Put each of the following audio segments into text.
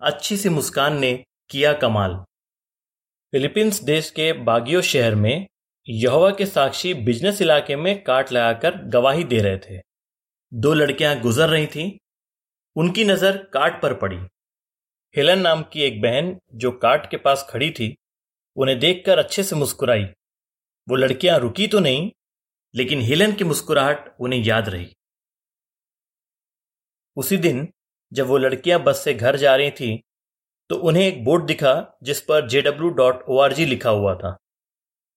अच्छी सी मुस्कान ने किया कमाल। फिलीपींस देश के बागियो शहर में यहोवा के साक्षी बिज़नेस इलाके में काट लगाकर गवाही दे रहे थे। दो लड़कियाँ गुजर रही थीं। उनकी नज़र काट पर पड़ी। हेलन नाम की एक बहन जो काट के पास खड़ी थी, उन्हें देखकर अच्छे से मुस्कुराई। वो लड़कियाँ रुकी तो नहीं, लेकिन हेलन की मुस्कुराहट उन्हें याद रही। उसी दिन जब वो लड़कियाँ बस से घर जा रही थी तो उन्हें एक बोर्ड दिखा जिस पर जी लिखा हुआ था।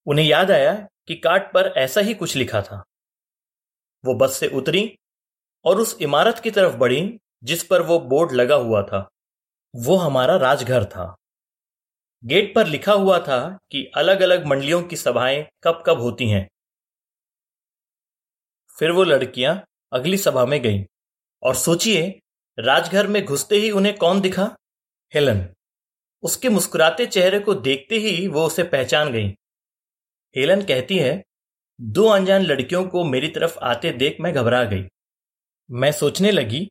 उन्हें याद आया कि कार्ड पर ऐसा ही कुछ लिखा था। वो बस से उतरी और उस इमारत की तरफ़ बढ़ी जिस पर वो बोर्ड लगा हुआ था। वो हमारा राजघर था। गेट पर लिखा हुआ था कि अलग अलग मंडलियों की सभाएँ कब कब होती हैं। फिर वो लड़कियाँ अगली सभा में गईं और सोचिए राजघर में घुसते ही उन्हें कौन दिखा? हेलन। उसके मुस्कुराते चेहरे को देखते ही वो उसे पहचान गई। हेलन कहती है, दो अनजान लड़कियों को मेरी तरफ़ आते देख मैं घबरा गई। मैं सोचने लगी,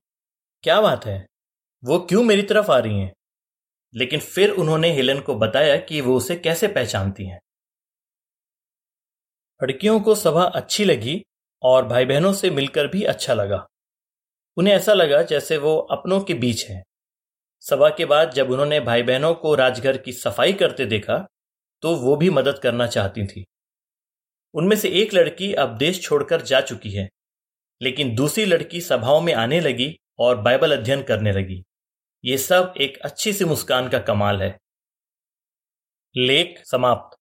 क्या बात है? वो क्यों मेरी तरफ़ आ रही हैं? लेकिन फिर उन्होंने हेलन को बताया कि वो उसे कैसे पहचानती हैं। लड़कियों को सभा अच्छी लगी और भाई बहनों से मिलकर भी अच्छा लगा। उन्हें ऐसा लगा जैसे वो अपनों के बीच हैं। सभा के बाद जब उन्होंने भाई बहनों को राजघर की सफ़ाई करते देखा तो वो भी मदद करना चाहती थी। उनमें से एक लड़की अब देश छोड़कर जा चुकी है, लेकिन दूसरी लड़की सभाओं में आने लगी और बाइबल अध्ययन करने लगी। ये सब एक अच्छी सी मुस्कान का कमाल है। लेख समाप्त।